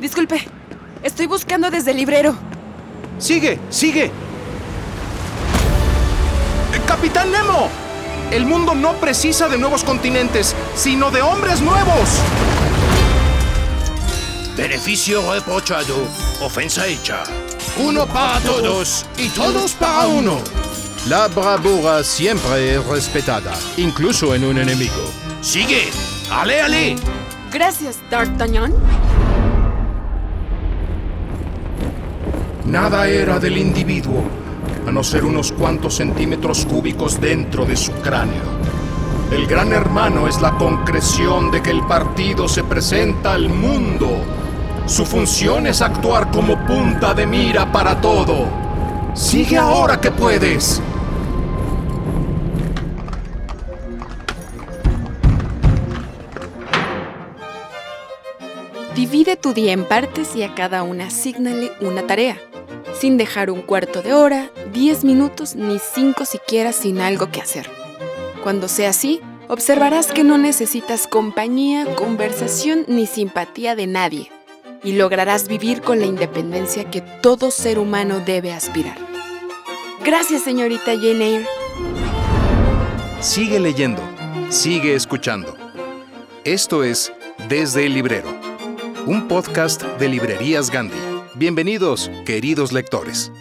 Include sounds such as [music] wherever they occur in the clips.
Disculpe, estoy buscando desde el librero. Sigue, sigue. Capitán Nemo, el mundo no precisa de nuevos continentes, sino de hombres nuevos. Beneficio reprochado, ofensa hecha. Uno para todos y todos para uno. La bravura siempre es respetada, incluso en un enemigo. Sigue, ale, ale. Gracias, D'Artagnan. Nada era del individuo, a no ser unos cuantos centímetros cúbicos dentro de su cráneo. El gran hermano es la concreción de que el partido se presenta al mundo. Su función es actuar como punta de mira para todo. Sigue ahora que puedes. Divide tu día en partes y a cada una asígnale una tarea, sin dejar un cuarto de hora, diez minutos ni cinco siquiera sin algo que hacer. Cuando sea así, observarás que no necesitas compañía, conversación ni simpatía de nadie y lograrás vivir con la independencia que todo ser humano debe aspirar. Gracias, señorita Jane Eyre. Sigue leyendo, sigue escuchando. Esto es Desde el Librero, un podcast de Librerías Gandhi. Bienvenidos, queridos lectores.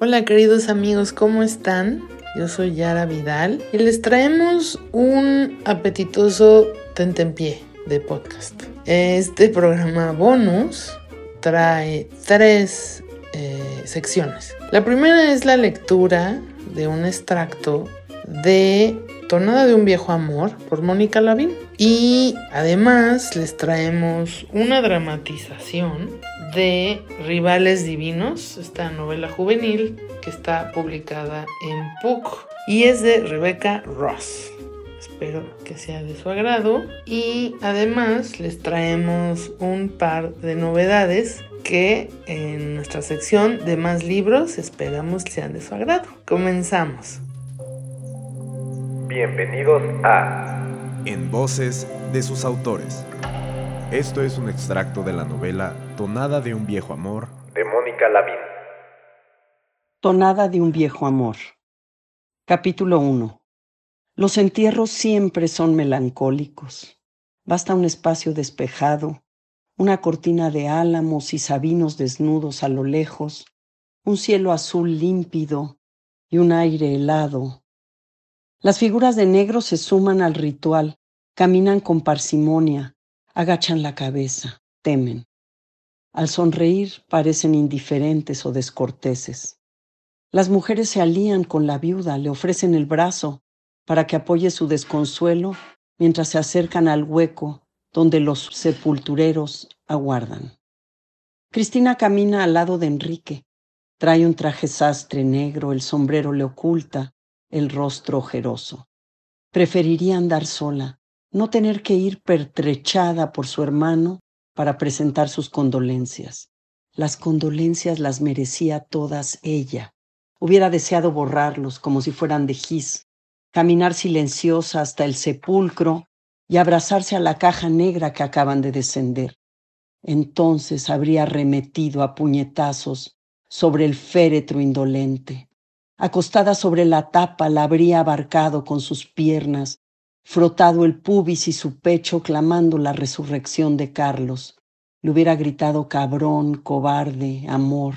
Hola queridos amigos, ¿cómo están? Yo soy Yara Vidal y les traemos un apetitoso tentempié de podcast. Este programa bonus trae tres eh, secciones. La primera es la lectura de un extracto de Tonada de un viejo amor por Mónica Lavín. Y además les traemos una dramatización de Rivales Divinos, esta novela juvenil que está publicada en PUC y es de Rebecca Ross. Espero que sea de su agrado. Y además les traemos un par de novedades que en nuestra sección de más libros esperamos sean de su agrado. Comenzamos. Bienvenidos a en voces de sus autores. Esto es un extracto de la novela Tonada de un viejo amor de Mónica Lavín. Tonada de un viejo amor. Capítulo 1. Los entierros siempre son melancólicos. Basta un espacio despejado, una cortina de álamos y sabinos desnudos a lo lejos, un cielo azul límpido y un aire helado las figuras de negro se suman al ritual, caminan con parsimonia, agachan la cabeza, temen. Al sonreír parecen indiferentes o descorteses. Las mujeres se alían con la viuda, le ofrecen el brazo para que apoye su desconsuelo mientras se acercan al hueco donde los sepultureros aguardan. Cristina camina al lado de Enrique. Trae un traje sastre negro, el sombrero le oculta, el rostro ojeroso. Preferiría andar sola, no tener que ir pertrechada por su hermano para presentar sus condolencias. Las condolencias las merecía todas ella. Hubiera deseado borrarlos como si fueran de gis, caminar silenciosa hasta el sepulcro y abrazarse a la caja negra que acaban de descender. Entonces habría arremetido a puñetazos sobre el féretro indolente, acostada sobre la tapa, la habría abarcado con sus piernas, frotado el pubis y su pecho, clamando la resurrección de Carlos. Le hubiera gritado cabrón, cobarde, amor,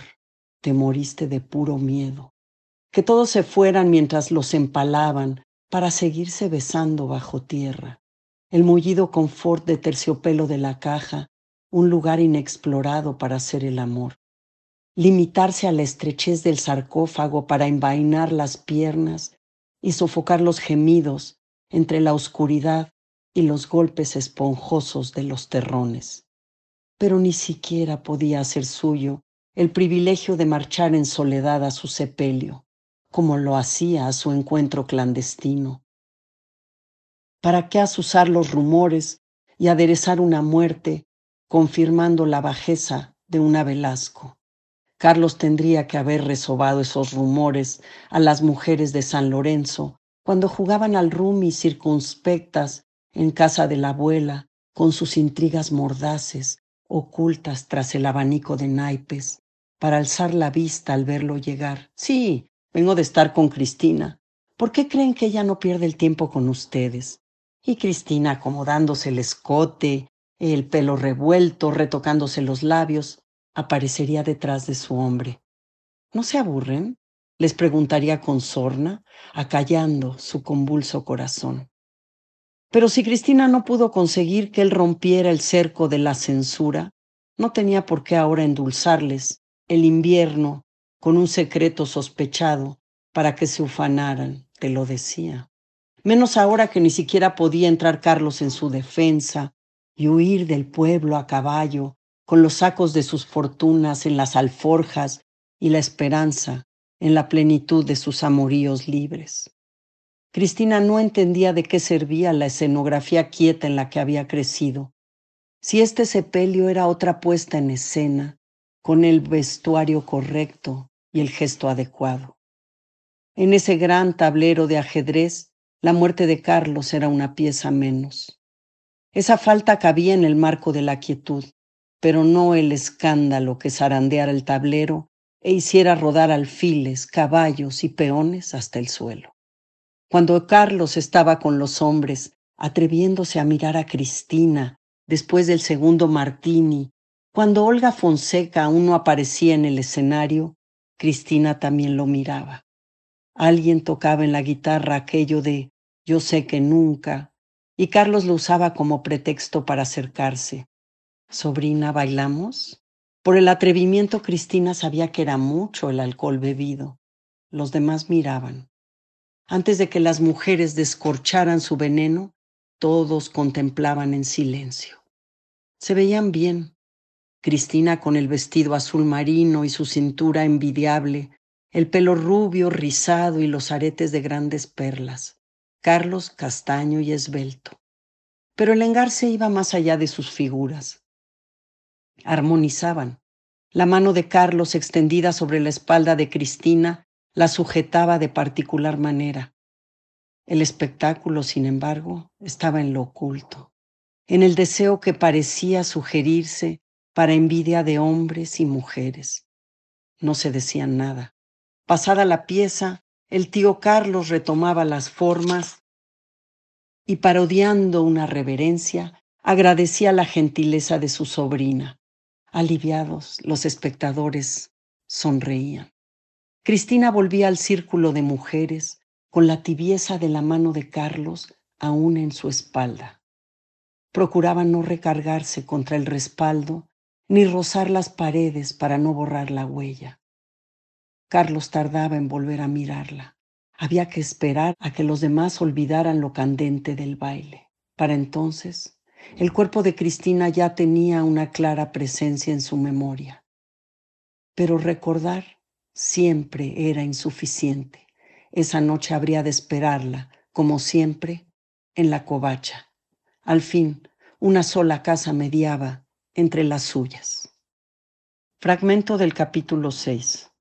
te moriste de puro miedo. Que todos se fueran mientras los empalaban para seguirse besando bajo tierra. El mullido confort de terciopelo de la caja, un lugar inexplorado para hacer el amor limitarse a la estrechez del sarcófago para envainar las piernas y sofocar los gemidos entre la oscuridad y los golpes esponjosos de los terrones. Pero ni siquiera podía hacer suyo el privilegio de marchar en soledad a su sepelio, como lo hacía a su encuentro clandestino. ¿Para qué asusar los rumores y aderezar una muerte confirmando la bajeza de una Velasco? Carlos tendría que haber resobado esos rumores a las mujeres de San Lorenzo cuando jugaban al rumi circunspectas en casa de la abuela, con sus intrigas mordaces, ocultas tras el abanico de naipes, para alzar la vista al verlo llegar. Sí, vengo de estar con Cristina. ¿Por qué creen que ella no pierde el tiempo con ustedes? Y Cristina acomodándose el escote, el pelo revuelto, retocándose los labios, aparecería detrás de su hombre. ¿No se aburren? les preguntaría con sorna, acallando su convulso corazón. Pero si Cristina no pudo conseguir que él rompiera el cerco de la censura, no tenía por qué ahora endulzarles el invierno con un secreto sospechado para que se ufanaran, te lo decía. Menos ahora que ni siquiera podía entrar Carlos en su defensa y huir del pueblo a caballo, con los sacos de sus fortunas en las alforjas y la esperanza en la plenitud de sus amoríos libres. Cristina no entendía de qué servía la escenografía quieta en la que había crecido. Si este sepelio era otra puesta en escena, con el vestuario correcto y el gesto adecuado. En ese gran tablero de ajedrez, la muerte de Carlos era una pieza menos. Esa falta cabía en el marco de la quietud, pero no el escándalo que zarandeara el tablero e hiciera rodar alfiles, caballos y peones hasta el suelo. Cuando Carlos estaba con los hombres, atreviéndose a mirar a Cristina después del segundo martini, cuando Olga Fonseca aún no aparecía en el escenario, Cristina también lo miraba. Alguien tocaba en la guitarra aquello de yo sé que nunca, y Carlos lo usaba como pretexto para acercarse. Sobrina, ¿bailamos? Por el atrevimiento, Cristina sabía que era mucho el alcohol bebido. Los demás miraban. Antes de que las mujeres descorcharan su veneno, todos contemplaban en silencio. Se veían bien. Cristina con el vestido azul marino y su cintura envidiable, el pelo rubio, rizado y los aretes de grandes perlas. Carlos castaño y esbelto. Pero el engarce iba más allá de sus figuras armonizaban. La mano de Carlos extendida sobre la espalda de Cristina la sujetaba de particular manera. El espectáculo, sin embargo, estaba en lo oculto, en el deseo que parecía sugerirse para envidia de hombres y mujeres. No se decían nada. Pasada la pieza, el tío Carlos retomaba las formas y parodiando una reverencia, agradecía la gentileza de su sobrina. Aliviados, los espectadores sonreían. Cristina volvía al círculo de mujeres con la tibieza de la mano de Carlos aún en su espalda. Procuraba no recargarse contra el respaldo ni rozar las paredes para no borrar la huella. Carlos tardaba en volver a mirarla. Había que esperar a que los demás olvidaran lo candente del baile. Para entonces el cuerpo de Cristina ya tenía una clara presencia en su memoria. Pero recordar siempre era insuficiente. Esa noche habría de esperarla, como siempre, en la covacha. Al fin, una sola casa mediaba entre las suyas. Fragmento del capítulo 6.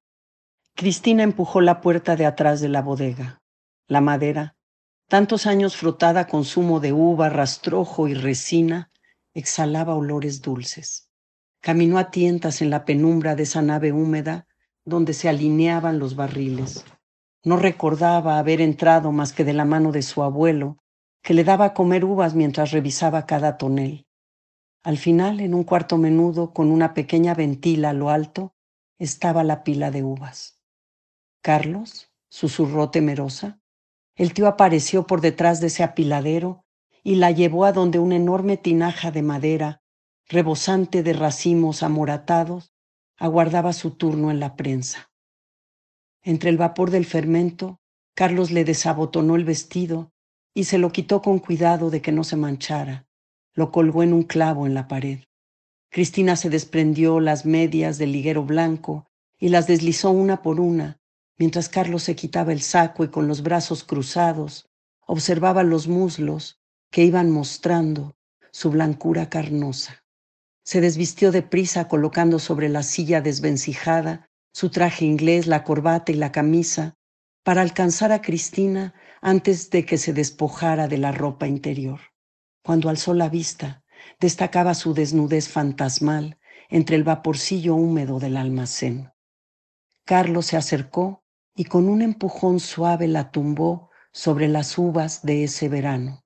Cristina empujó la puerta de atrás de la bodega. La madera tantos años frotada con zumo de uva, rastrojo y resina, exhalaba olores dulces. Caminó a tientas en la penumbra de esa nave húmeda donde se alineaban los barriles. No recordaba haber entrado más que de la mano de su abuelo, que le daba a comer uvas mientras revisaba cada tonel. Al final, en un cuarto menudo, con una pequeña ventila a lo alto, estaba la pila de uvas. Carlos, susurró temerosa, el tío apareció por detrás de ese apiladero y la llevó a donde una enorme tinaja de madera, rebosante de racimos amoratados, aguardaba su turno en la prensa. Entre el vapor del fermento, Carlos le desabotonó el vestido y se lo quitó con cuidado de que no se manchara. Lo colgó en un clavo en la pared. Cristina se desprendió las medias del liguero blanco y las deslizó una por una, mientras Carlos se quitaba el saco y con los brazos cruzados observaba los muslos que iban mostrando su blancura carnosa. Se desvistió deprisa colocando sobre la silla desvencijada su traje inglés, la corbata y la camisa, para alcanzar a Cristina antes de que se despojara de la ropa interior. Cuando alzó la vista, destacaba su desnudez fantasmal entre el vaporcillo húmedo del almacén. Carlos se acercó y con un empujón suave la tumbó sobre las uvas de ese verano.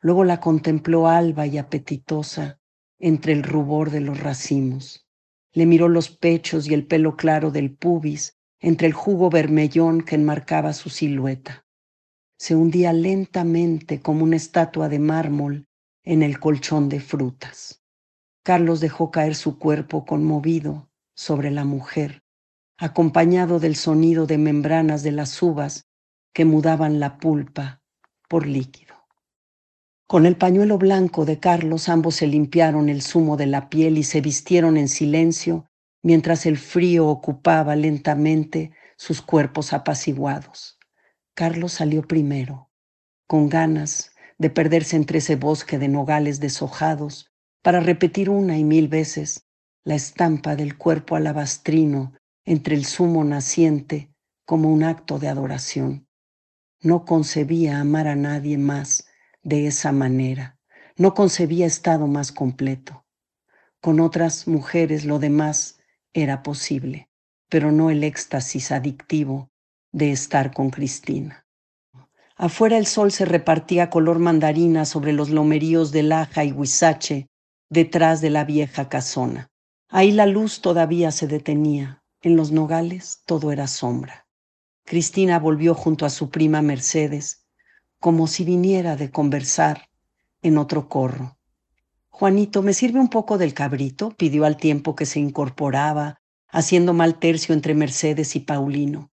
Luego la contempló alba y apetitosa entre el rubor de los racimos. Le miró los pechos y el pelo claro del pubis entre el jugo vermellón que enmarcaba su silueta. Se hundía lentamente como una estatua de mármol en el colchón de frutas. Carlos dejó caer su cuerpo conmovido sobre la mujer, acompañado del sonido de membranas de las uvas que mudaban la pulpa por líquido. Con el pañuelo blanco de Carlos ambos se limpiaron el zumo de la piel y se vistieron en silencio mientras el frío ocupaba lentamente sus cuerpos apaciguados. Carlos salió primero, con ganas de perderse entre ese bosque de nogales deshojados para repetir una y mil veces la estampa del cuerpo alabastrino entre el zumo naciente como un acto de adoración. No concebía amar a nadie más de esa manera. No concebía estado más completo. Con otras mujeres lo demás era posible, pero no el éxtasis adictivo de estar con Cristina. Afuera el sol se repartía color mandarina sobre los lomeríos de Laja y Huizache detrás de la vieja casona. Ahí la luz todavía se detenía. En los nogales todo era sombra. Cristina volvió junto a su prima Mercedes, como si viniera de conversar en otro corro. Juanito, ¿me sirve un poco del cabrito? pidió al tiempo que se incorporaba, haciendo mal tercio entre Mercedes y Paulino.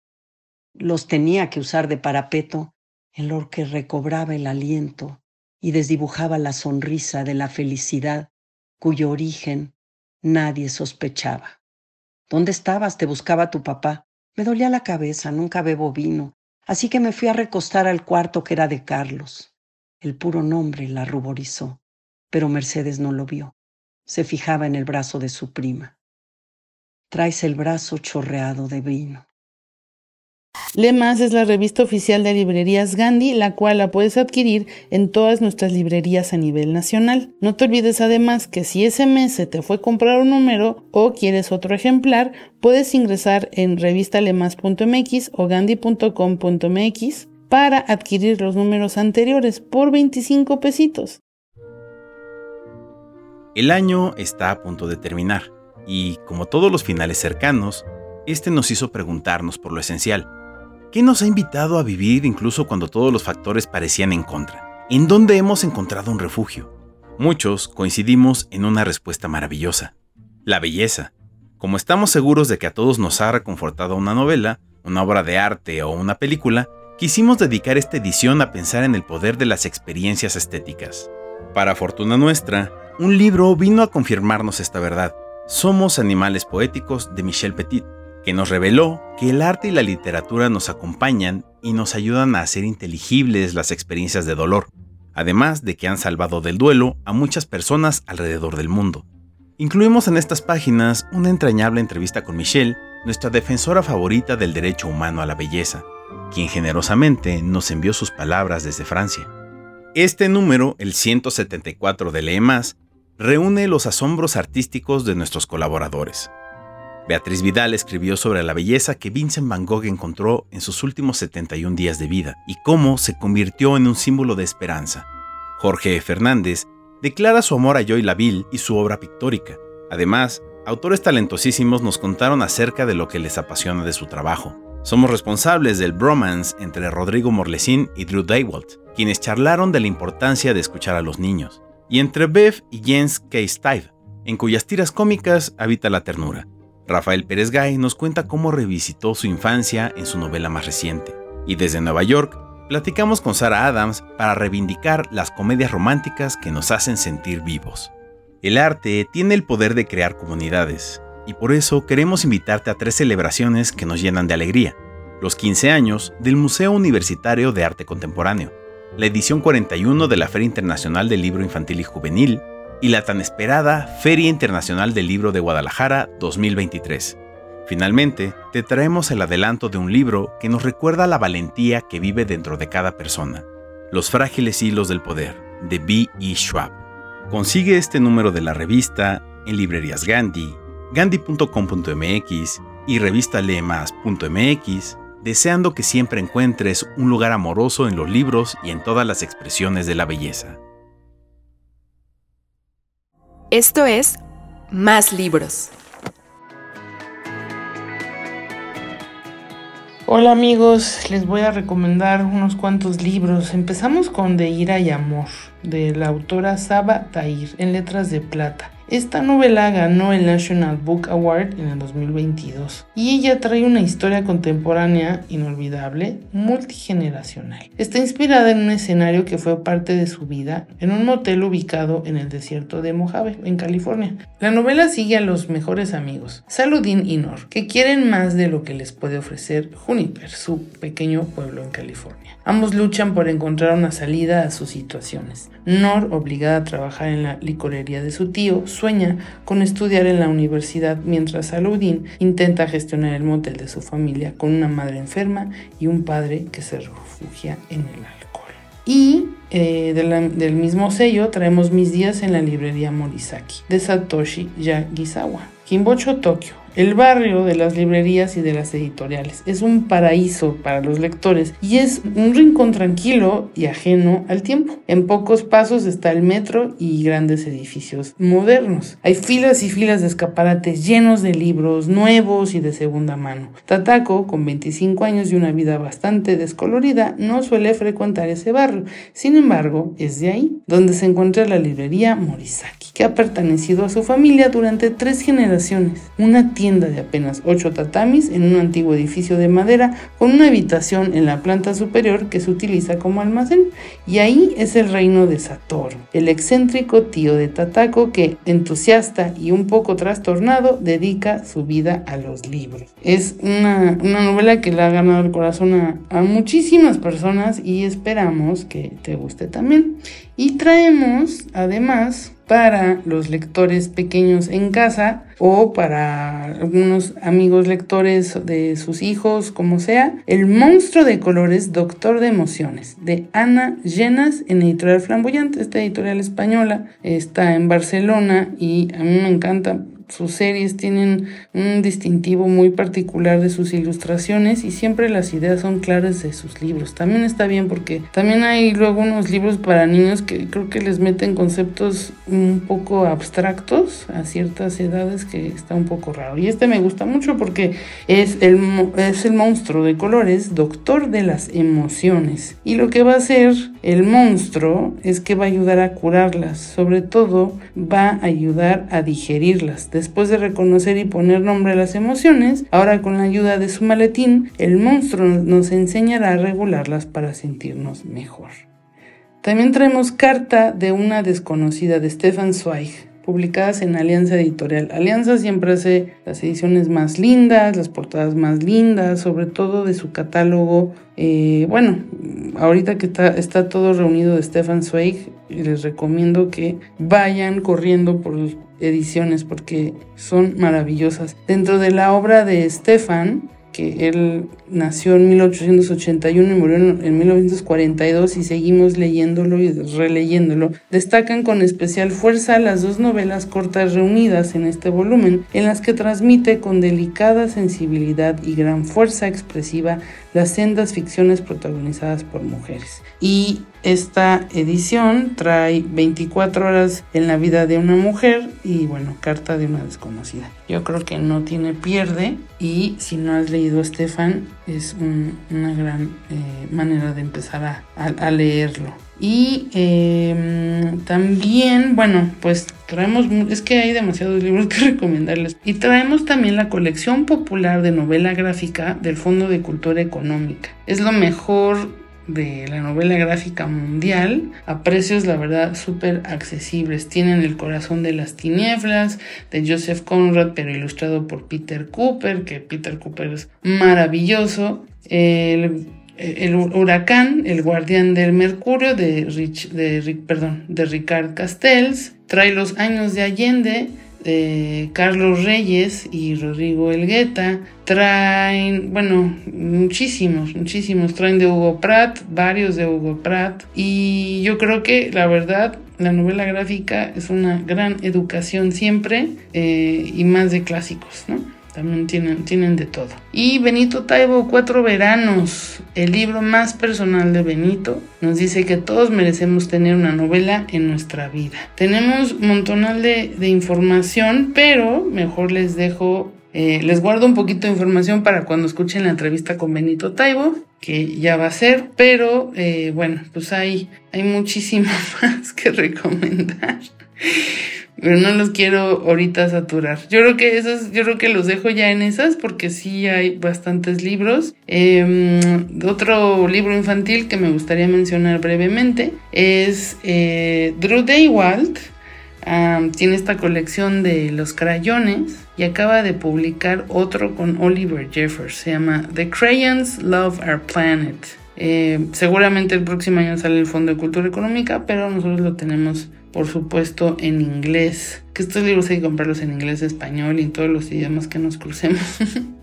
Los tenía que usar de parapeto el or que recobraba el aliento y desdibujaba la sonrisa de la felicidad cuyo origen nadie sospechaba. ¿Dónde estabas? Te buscaba tu papá. Me dolía la cabeza, nunca bebo vino, así que me fui a recostar al cuarto que era de Carlos. El puro nombre la ruborizó, pero Mercedes no lo vio. Se fijaba en el brazo de su prima. Traes el brazo chorreado de vino. Lemas es la revista oficial de librerías Gandhi, la cual la puedes adquirir en todas nuestras librerías a nivel nacional. No te olvides además que si ese mes se te fue comprar un número o quieres otro ejemplar, puedes ingresar en revistalemas.mx o gandhi.com.mx para adquirir los números anteriores por 25 pesitos. El año está a punto de terminar y, como todos los finales cercanos, este nos hizo preguntarnos por lo esencial. ¿Qué nos ha invitado a vivir incluso cuando todos los factores parecían en contra? ¿En dónde hemos encontrado un refugio? Muchos coincidimos en una respuesta maravillosa. La belleza. Como estamos seguros de que a todos nos ha reconfortado una novela, una obra de arte o una película, quisimos dedicar esta edición a pensar en el poder de las experiencias estéticas. Para fortuna nuestra, un libro vino a confirmarnos esta verdad. Somos Animales Poéticos de Michel Petit, que nos reveló que el arte y la literatura nos acompañan y nos ayudan a hacer inteligibles las experiencias de dolor, además de que han salvado del duelo a muchas personas alrededor del mundo. Incluimos en estas páginas una entrañable entrevista con Michelle, nuestra defensora favorita del derecho humano a la belleza, quien generosamente nos envió sus palabras desde Francia. Este número, el 174 de Lee Más, reúne los asombros artísticos de nuestros colaboradores. Beatriz Vidal escribió sobre la belleza que Vincent Van Gogh encontró en sus últimos 71 días de vida y cómo se convirtió en un símbolo de esperanza. Jorge Fernández declara su amor a Joy Laville y su obra pictórica. Además, autores talentosísimos nos contaron acerca de lo que les apasiona de su trabajo. Somos responsables del bromance entre Rodrigo Morlesín y Drew Daywalt, quienes charlaron de la importancia de escuchar a los niños, y entre Bev y Jens K. Steve, en cuyas tiras cómicas habita la ternura. Rafael Pérez Gay nos cuenta cómo revisitó su infancia en su novela más reciente. Y desde Nueva York, platicamos con Sarah Adams para reivindicar las comedias románticas que nos hacen sentir vivos. El arte tiene el poder de crear comunidades, y por eso queremos invitarte a tres celebraciones que nos llenan de alegría. Los 15 años del Museo Universitario de Arte Contemporáneo, la edición 41 de la Feria Internacional del Libro Infantil y Juvenil, y la tan esperada Feria Internacional del Libro de Guadalajara 2023. Finalmente, te traemos el adelanto de un libro que nos recuerda la valentía que vive dentro de cada persona. Los frágiles hilos del poder, de B. E. Schwab. Consigue este número de la revista en librerías Gandhi, gandhi.com.mx y revistalemas.mx, deseando que siempre encuentres un lugar amoroso en los libros y en todas las expresiones de la belleza. Esto es Más Libros. Hola amigos, les voy a recomendar unos cuantos libros. Empezamos con De Ira y Amor, de la autora Saba Tahir, en letras de plata. Esta novela ganó el National Book Award en el 2022 y ella trae una historia contemporánea inolvidable, multigeneracional. Está inspirada en un escenario que fue parte de su vida en un motel ubicado en el desierto de Mojave, en California. La novela sigue a los mejores amigos, Saludin y Nor, que quieren más de lo que les puede ofrecer Juniper, su pequeño pueblo en California. Ambos luchan por encontrar una salida a sus situaciones. Nor, obligada a trabajar en la licorería de su tío, sueña con estudiar en la universidad mientras Saludin intenta gestionar el motel de su familia con una madre enferma y un padre que se refugia en el alcohol. Y eh, del mismo sello traemos Mis días en la librería Morisaki de Satoshi Yagisawa. Kimbocho, Tokio. El barrio de las librerías y de las editoriales es un paraíso para los lectores y es un rincón tranquilo y ajeno al tiempo. En pocos pasos está el metro y grandes edificios modernos. Hay filas y filas de escaparates llenos de libros nuevos y de segunda mano. Tatako, con 25 años y una vida bastante descolorida, no suele frecuentar ese barrio. Sin embargo, es de ahí donde se encuentra la librería Morisaki, que ha pertenecido a su familia durante tres generaciones. Una de apenas 8 tatamis en un antiguo edificio de madera con una habitación en la planta superior que se utiliza como almacén. Y ahí es el reino de Satoru, el excéntrico tío de Tatako que, entusiasta y un poco trastornado, dedica su vida a los libros. Es una, novela que le ha ganado el corazón a muchísimas personas y esperamos que te guste también. Y traemos además para los lectores pequeños en casa o para algunos amigos lectores de sus hijos, como sea, El monstruo de colores, Doctor de Emociones, de Ana Llenas en Editorial Flamboyante. Esta editorial española está en Barcelona y a mí me encanta sus series tienen un distintivo muy particular de sus ilustraciones y siempre las ideas son claras de sus libros. También está bien porque también hay luego unos libros para niños que creo que les meten conceptos un poco abstractos a ciertas edades que está un poco raro. Y este me gusta mucho porque es el, es el monstruo de colores, doctor de las emociones. Y lo que va a hacer el monstruo es que va a ayudar a curarlas, sobre todo va a ayudar a digerirlas Después de reconocer y poner nombre a las emociones, ahora con la ayuda de su maletín, el monstruo nos enseñará a regularlas para sentirnos mejor. También traemos Carta de una desconocida de Stefan Zweig, publicadas en Alianza Editorial. Alianza siempre hace las ediciones más lindas, las portadas más lindas, sobre todo de su catálogo. Eh, bueno, ahorita que está, todo reunido de Stefan Zweig, les recomiendo que vayan corriendo por ediciones porque son maravillosas. Dentro de la obra de Stefan, que él nació en 1881 y murió en 1942 y seguimos leyéndolo y releyéndolo, destacan con especial fuerza las dos novelas cortas reunidas en este volumen, en las que transmite con delicada sensibilidad y gran fuerza expresiva las sendas ficciones protagonizadas por mujeres. Y esta edición trae 24 horas en la vida de una mujer y bueno, carta de una desconocida. Yo creo que no tiene pierde y si no has leído Estefan es una gran eh, manera de empezar a, leerlo. Y em, también, bueno, pues traemos, es que hay demasiados libros que [laughs] recomendarles. Y traemos también la colección popular de novela gráfica del Fondo de Cultura Económica. Es lo mejor de la novela gráfica mundial a precios la verdad súper accesibles. Tienen El corazón de las tinieblas de Joseph Conrad pero ilustrado por Peter Cooper, que Peter Cooper es maravilloso. El, huracán, El guardián del mercurio de, Rich, de, perdón, de Ricard Castells. Trae los años de Allende eh, Carlos Reyes y Rodrigo Elgueta. Traen, bueno, muchísimos, muchísimos. Traen de Hugo Pratt, varios de Hugo Pratt. Y yo creo que la verdad la novela gráfica es una gran educación siempre eh, y más de clásicos, ¿no? También tienen, tienen de todo. Y Benito Taibo, Cuatro Veranos, el libro más personal de Benito, nos dice que todos merecemos tener una novela en nuestra vida. Tenemos un montonal de, información, pero mejor les dejo eh, les guardo un poquito de información para cuando escuchen la entrevista con Benito Taibo, que ya va a ser, pero eh, bueno, pues hay, hay muchísimo [laughs] más que recomendar. Pero no los quiero ahorita saturar. Yo creo que esos, yo creo que los dejo ya en esas porque sí hay bastantes libros. Em, otro libro infantil que me gustaría mencionar brevemente es eh, Drew Daywalt tiene esta colección de los crayones y acaba de publicar otro con Oliver Jeffers. Se llama The Crayons Love Our Planet. Eh, seguramente el próximo año sale el Fondo de Cultura Económica, pero nosotros lo tenemos, por supuesto, en inglés. Que estos libros hay que comprarlos en inglés, español y todos los idiomas que nos crucemos. [laughs]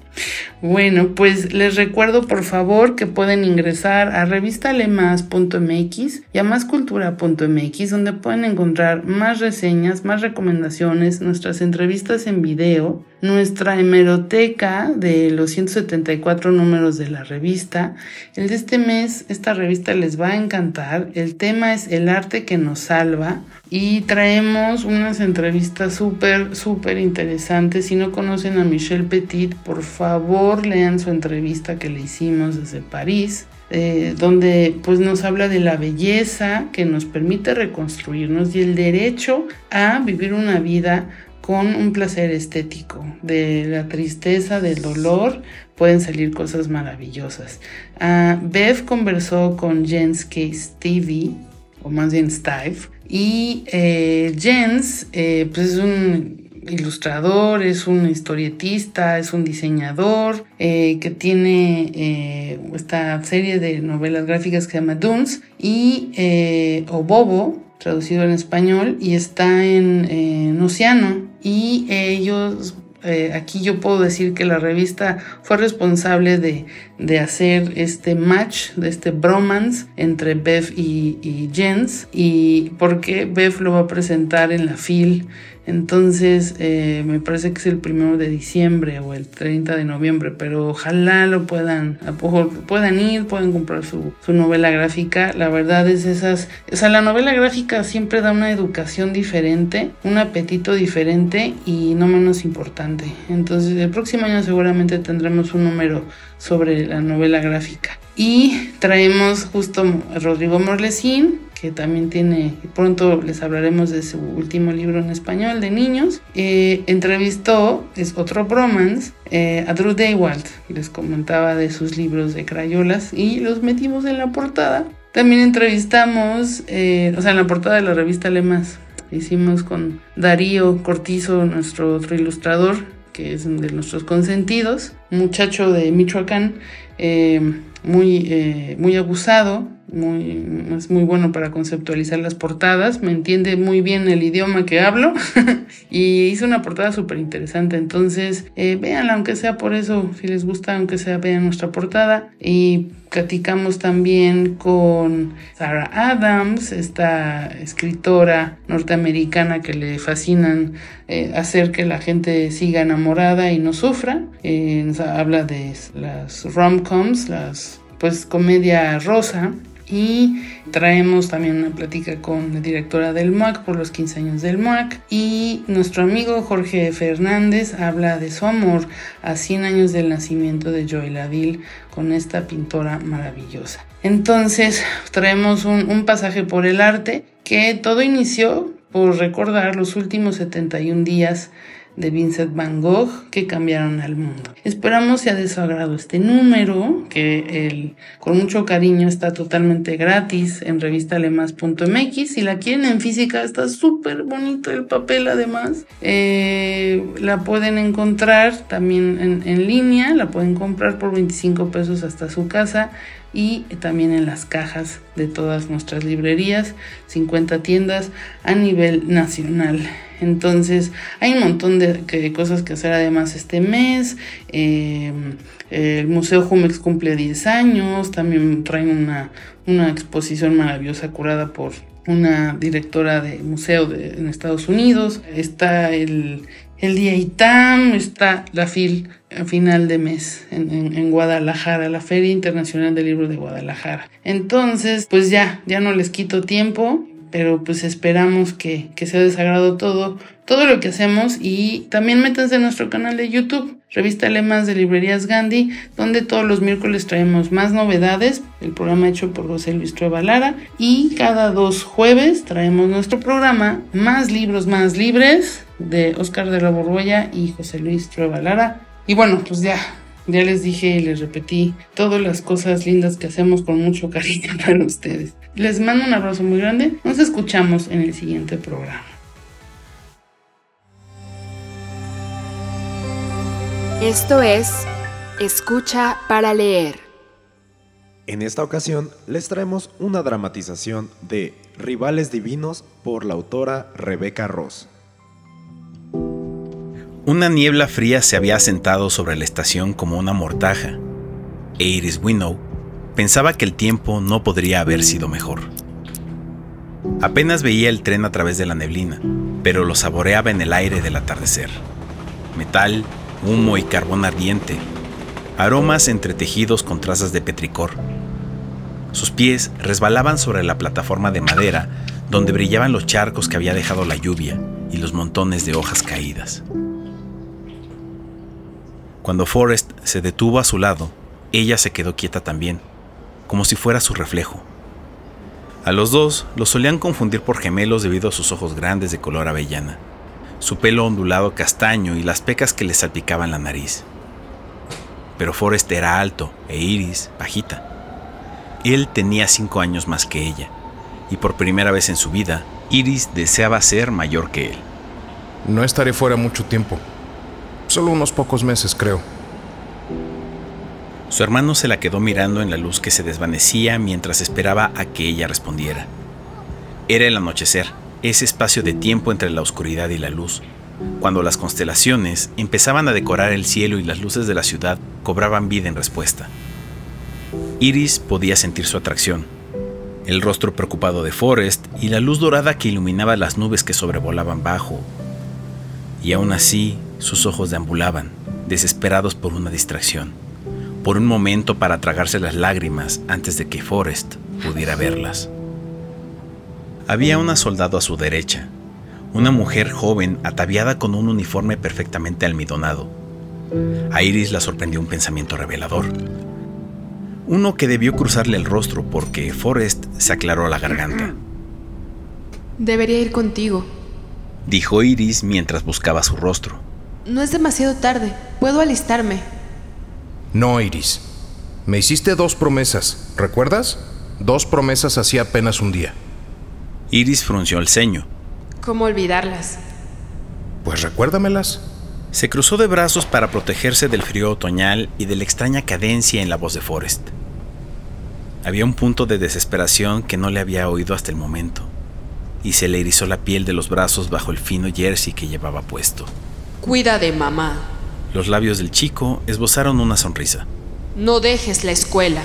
Bueno, pues les recuerdo por favor que pueden ingresar a revistalemas.mx y a máscultura.mx donde pueden encontrar más reseñas, más recomendaciones, nuestras entrevistas en video, nuestra hemeroteca de los 174 números de la revista. El de este mes, esta revista les va a encantar. El tema es el arte que nos salva y traemos unas entrevistas súper, súper interesantes. Si no conocen a Michelle Petit, por favor lean su entrevista que le hicimos desde París. Eh, donde pues nos habla de la belleza que nos permite reconstruirnos y el derecho a vivir una vida con un placer estético. De la tristeza, del dolor, pueden salir cosas maravillosas. Uh, Bev conversó con Jens Case TV, o más bien Steve, y eh, Jens, eh, pues es un ilustrador, es un historietista, es un diseñador eh, que tiene esta serie de novelas gráficas que se llama Dunes y o Bobo traducido en español y está en, en Oceano. Y ellos eh, aquí yo puedo decir que la revista fue responsable de, hacer este match, de este bromance entre Bev y, y Jens, y porque Bev lo va a presentar en la FIL entonces, eh, me parece que es el primero de diciembre o el 30 de noviembre, pero ojalá lo puedan, puedan ir, pueden comprar su, su, novela gráfica. La verdad es esas, o sea, la novela gráfica siempre da una educación diferente, un apetito diferente y no menos importante. Entonces, el próximo año seguramente tendremos un número sobre la novela gráfica. Y traemos justo Rodrigo Morlesín, que también tiene, pronto les hablaremos de su último libro en español de niños. Eh, entrevistó, es otro bromance, eh, a Drew Daywalt, les comentaba de sus libros de crayolas y los metimos en la portada. También entrevistamos, eh, o sea, en la portada de la revista Lemas, hicimos con Darío Cortizo, nuestro otro ilustrador, que es de nuestros consentidos, muchacho de Michoacán, muy, muy abusado, muy, es muy bueno para conceptualizar las portadas, me entiende muy bien el idioma que hablo [laughs] y hizo una portada súper interesante, entonces eh, véanla aunque sea por eso, si les gusta aunque sea vean nuestra portada. Y platicamos también con Sarah Adams, esta escritora norteamericana que le fascinan eh, hacer que la gente siga enamorada y no sufra, eh, habla de las rom-coms, las pues comedia rosa y traemos también una plática con la directora del MUAC por los 15 años del MUAC y nuestro amigo Jorge Fernández habla de su amor a 100 años del nacimiento de Joy Ladil con esta pintora maravillosa. Entonces traemos un, un pasaje por el arte que todo inició por recordar los últimos 71 días de Vincent Van Gogh que cambiaron al mundo. Esperamos sea de su agrado este número, que el, con mucho cariño está totalmente gratis en revistalemas.mx. Si la quieren en física, está súper bonito el papel además. Eh, la pueden encontrar también en, en línea, la pueden comprar por 25 pesos hasta su casa y también en las cajas de todas nuestras librerías, 50 tiendas a nivel nacional. Entonces hay un montón de, cosas que hacer además este mes. Em, el Museo Jumex cumple 10 años, también traen una, una exposición maravillosa curada por una directora de museo de, en Estados Unidos. Está el, el día ITAM, está la FIL a final de mes en, Guadalajara, la Feria Internacional del Libro de Guadalajara. Entonces, pues ya, ya no les quito tiempo, pero pues esperamos que, que sea desagrado todo, todo lo que hacemos y también métanse en nuestro canal de YouTube, Revista Lemas de Librerías Gandhi, donde todos los miércoles traemos más novedades, el programa hecho por José Luis Trueba Lara y cada dos jueves traemos nuestro programa Más Libros Más Libres de Oscar de la Borbolla y José Luis Trueba Lara. Y bueno, pues ya, ya les dije y les repetí todas las cosas lindas que hacemos con mucho cariño [laughs] para ustedes. Les mando un abrazo muy grande. Nos escuchamos en el siguiente programa. Esto es Escucha para leer. En esta ocasión les traemos una dramatización de Rivales Divinos por la autora Rebecca Ross. Una niebla fría se había asentado sobre la estación como una mortaja, e Iris Winnow pensaba que el tiempo no podría haber sido mejor. Apenas veía el tren a través de la neblina, pero lo saboreaba en el aire del atardecer. Metal, humo y carbón ardiente, aromas entretejidos con trazas de petricor. Sus pies resbalaban sobre la plataforma de madera donde brillaban los charcos que había dejado la lluvia y los montones de hojas caídas. Cuando Forrest se detuvo a su lado, ella se quedó quieta también, como si fuera su reflejo. A los dos los solían confundir por gemelos debido a sus ojos grandes de color avellana, su pelo ondulado castaño y las pecas que le salpicaban la nariz. Pero Forrest era alto e Iris bajita. Él tenía cinco años más que ella, y por primera vez en su vida, Iris deseaba ser mayor que él. No estaré fuera mucho tiempo, Solo unos pocos meses, creo. Su hermano se la quedó mirando en la luz que se desvanecía mientras esperaba a que ella respondiera. Era el anochecer, ese espacio de tiempo entre la oscuridad y la luz, cuando las constelaciones empezaban a decorar el cielo y las luces de la ciudad cobraban vida en respuesta. Iris podía sentir su atracción, el rostro preocupado de Forrest y la luz dorada que iluminaba las nubes que sobrevolaban bajo. Y aún así, sus ojos deambulaban, desesperados por una distracción, por un momento para tragarse las lágrimas antes de que Forrest pudiera verlas. Había una soldado a su derecha, una mujer joven ataviada con un uniforme perfectamente almidonado. A Iris la sorprendió un pensamiento revelador. Uno que debió cruzarle el rostro porque Forrest se aclaró la garganta. Debería ir contigo, dijo Iris mientras buscaba su rostro. No es demasiado tarde. Puedo alistarme. No, Iris. Me hiciste dos promesas, ¿recuerdas? Dos promesas hacía apenas un día. Iris frunció el ceño. ¿Cómo olvidarlas? Pues recuérdamelas. Se cruzó de brazos para protegerse del frío otoñal y de la extraña cadencia en la voz de Forrest. Había un punto de desesperación que no le había oído hasta el momento, y se le erizó la piel de los brazos bajo el fino jersey que llevaba puesto. Cuida de mamá. Los labios del chico esbozaron una sonrisa. No dejes la escuela.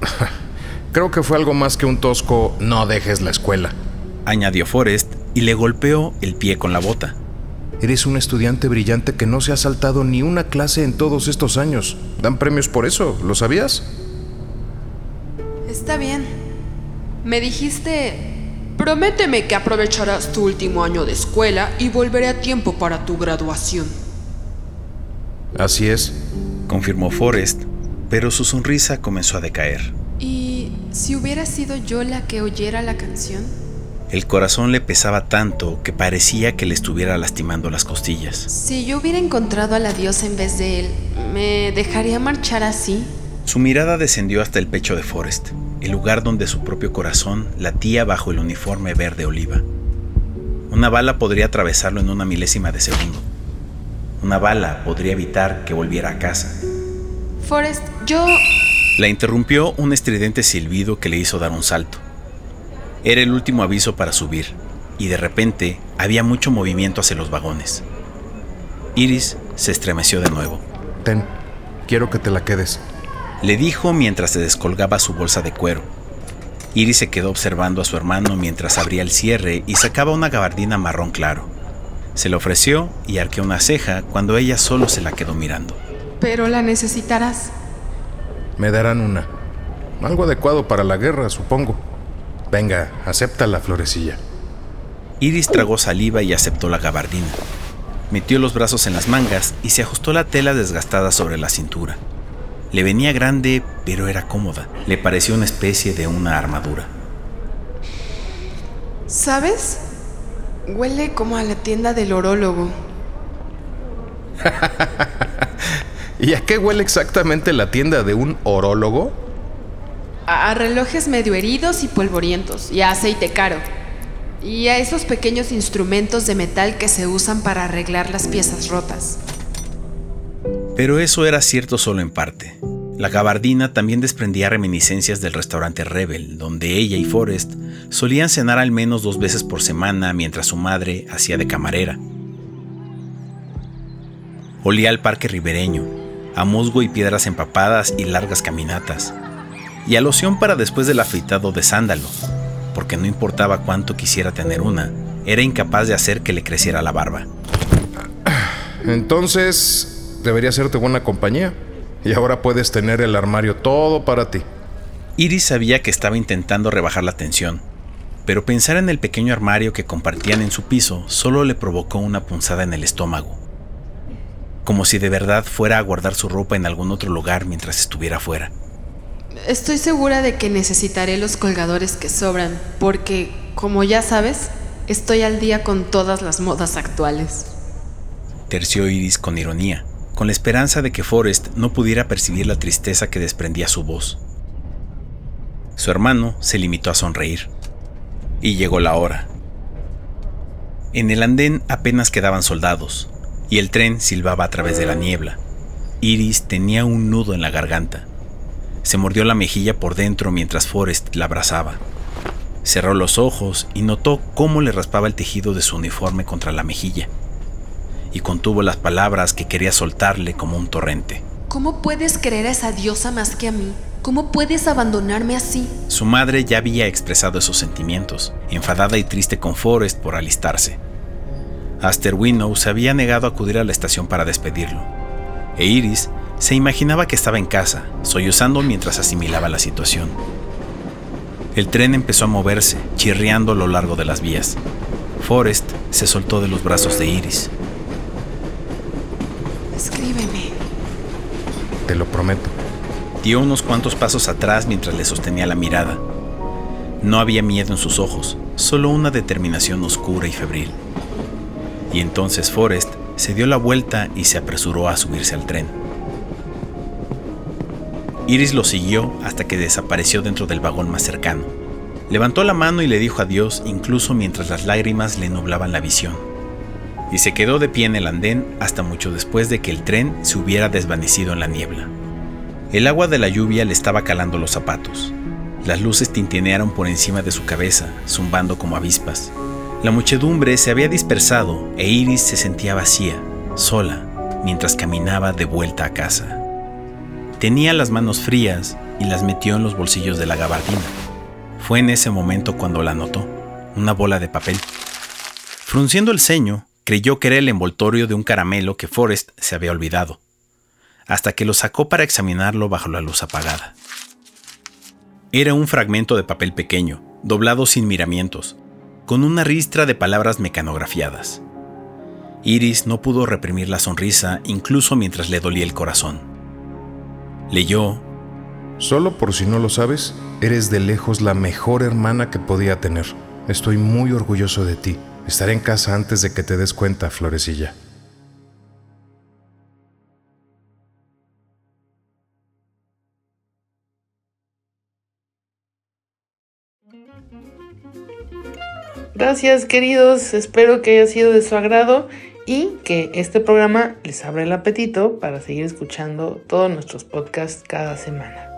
[laughs] Creo que fue algo más que un tosco no dejes la escuela. Añadió Forrest y le golpeó el pie con la bota. Eres un estudiante brillante que no se ha saltado ni una clase en todos estos años. Dan premios por eso, ¿lo sabías? Está bien. Me dijiste Prométeme que aprovecharás tu último año de escuela y volveré a tiempo para tu graduación. Así es, confirmó Forrest, pero su sonrisa comenzó a decaer. ¿Y si hubiera sido yo la que oyera la canción? El corazón le pesaba tanto que parecía que le estuviera lastimando las costillas. Si yo hubiera encontrado a la diosa en vez de él, ¿me dejaría marchar así? Su mirada descendió hasta el pecho de Forrest el lugar donde su propio corazón latía bajo el uniforme verde oliva. Una bala podría atravesarlo en una milésima de segundo. Una bala podría evitar que volviera a casa. Forrest, yo... La interrumpió un estridente silbido que le hizo dar un salto. Era el último aviso para subir, y de repente había mucho movimiento hacia los vagones. Iris se estremeció de nuevo. Ten, quiero que te la quedes. Le dijo mientras se descolgaba su bolsa de cuero. Iris se quedó observando a su hermano mientras abría el cierre y sacaba una gabardina marrón claro. Se le ofreció y arqueó una ceja cuando ella solo se la quedó mirando. Pero la necesitarás. Me darán una. Algo adecuado para la guerra, supongo. Venga, acepta la florecilla. Iris tragó saliva y aceptó la gabardina. Metió los brazos en las mangas y se ajustó la tela desgastada sobre la cintura. Le venía grande, pero era cómoda. Le pareció una especie de una armadura. ¿Sabes? Huele como a la tienda del orólogo. [laughs] ¿Y a qué huele exactamente la tienda de un orólogo? A, a relojes medio heridos y polvorientos, y a aceite caro. Y a esos pequeños instrumentos de metal que se usan para arreglar las piezas rotas. Pero eso era cierto solo en parte. La gabardina también desprendía reminiscencias del restaurante Rebel, donde ella y Forrest solían cenar al menos dos veces por semana mientras su madre hacía de camarera. Olía al parque ribereño, a musgo y piedras empapadas y largas caminatas, y a loción para después del afeitado de sándalo, porque no importaba cuánto quisiera tener una, era incapaz de hacer que le creciera la barba. Entonces, debería serte buena compañía. Y ahora puedes tener el armario todo para ti. Iris sabía que estaba intentando rebajar la tensión, pero pensar en el pequeño armario que compartían en su piso solo le provocó una punzada en el estómago. Como si de verdad fuera a guardar su ropa en algún otro lugar mientras estuviera fuera. Estoy segura de que necesitaré los colgadores que sobran, porque, como ya sabes, estoy al día con todas las modas actuales. Terció Iris con ironía con la esperanza de que Forrest no pudiera percibir la tristeza que desprendía su voz. Su hermano se limitó a sonreír. Y llegó la hora. En el andén apenas quedaban soldados, y el tren silbaba a través de la niebla. Iris tenía un nudo en la garganta. Se mordió la mejilla por dentro mientras Forrest la abrazaba. Cerró los ojos y notó cómo le raspaba el tejido de su uniforme contra la mejilla y contuvo las palabras que quería soltarle como un torrente. ¿Cómo puedes querer a esa diosa más que a mí? ¿Cómo puedes abandonarme así? Su madre ya había expresado esos sentimientos, enfadada y triste con Forrest por alistarse. Aster Winnow se había negado a acudir a la estación para despedirlo, e Iris se imaginaba que estaba en casa, sollozando mientras asimilaba la situación. El tren empezó a moverse, chirriando a lo largo de las vías. Forrest se soltó de los brazos de Iris. Escríbeme. Te lo prometo. Dio unos cuantos pasos atrás mientras le sostenía la mirada. No había miedo en sus ojos, solo una determinación oscura y febril. Y entonces Forrest se dio la vuelta y se apresuró a subirse al tren. Iris lo siguió hasta que desapareció dentro del vagón más cercano. Levantó la mano y le dijo adiós incluso mientras las lágrimas le nublaban la visión y se quedó de pie en el andén hasta mucho después de que el tren se hubiera desvanecido en la niebla. El agua de la lluvia le estaba calando los zapatos. Las luces tintinearon por encima de su cabeza, zumbando como avispas. La muchedumbre se había dispersado e Iris se sentía vacía, sola, mientras caminaba de vuelta a casa. Tenía las manos frías y las metió en los bolsillos de la gabardina. Fue en ese momento cuando la notó, una bola de papel. Frunciendo el ceño, creyó que era el envoltorio de un caramelo que Forrest se había olvidado, hasta que lo sacó para examinarlo bajo la luz apagada. Era un fragmento de papel pequeño, doblado sin miramientos, con una ristra de palabras mecanografiadas. Iris no pudo reprimir la sonrisa incluso mientras le dolía el corazón. Leyó, Solo por si no lo sabes, eres de lejos la mejor hermana que podía tener. Estoy muy orgulloso de ti. Estaré en casa antes de que te des cuenta, Florecilla. Gracias queridos, espero que haya sido de su agrado y que este programa les abra el apetito para seguir escuchando todos nuestros podcasts cada semana.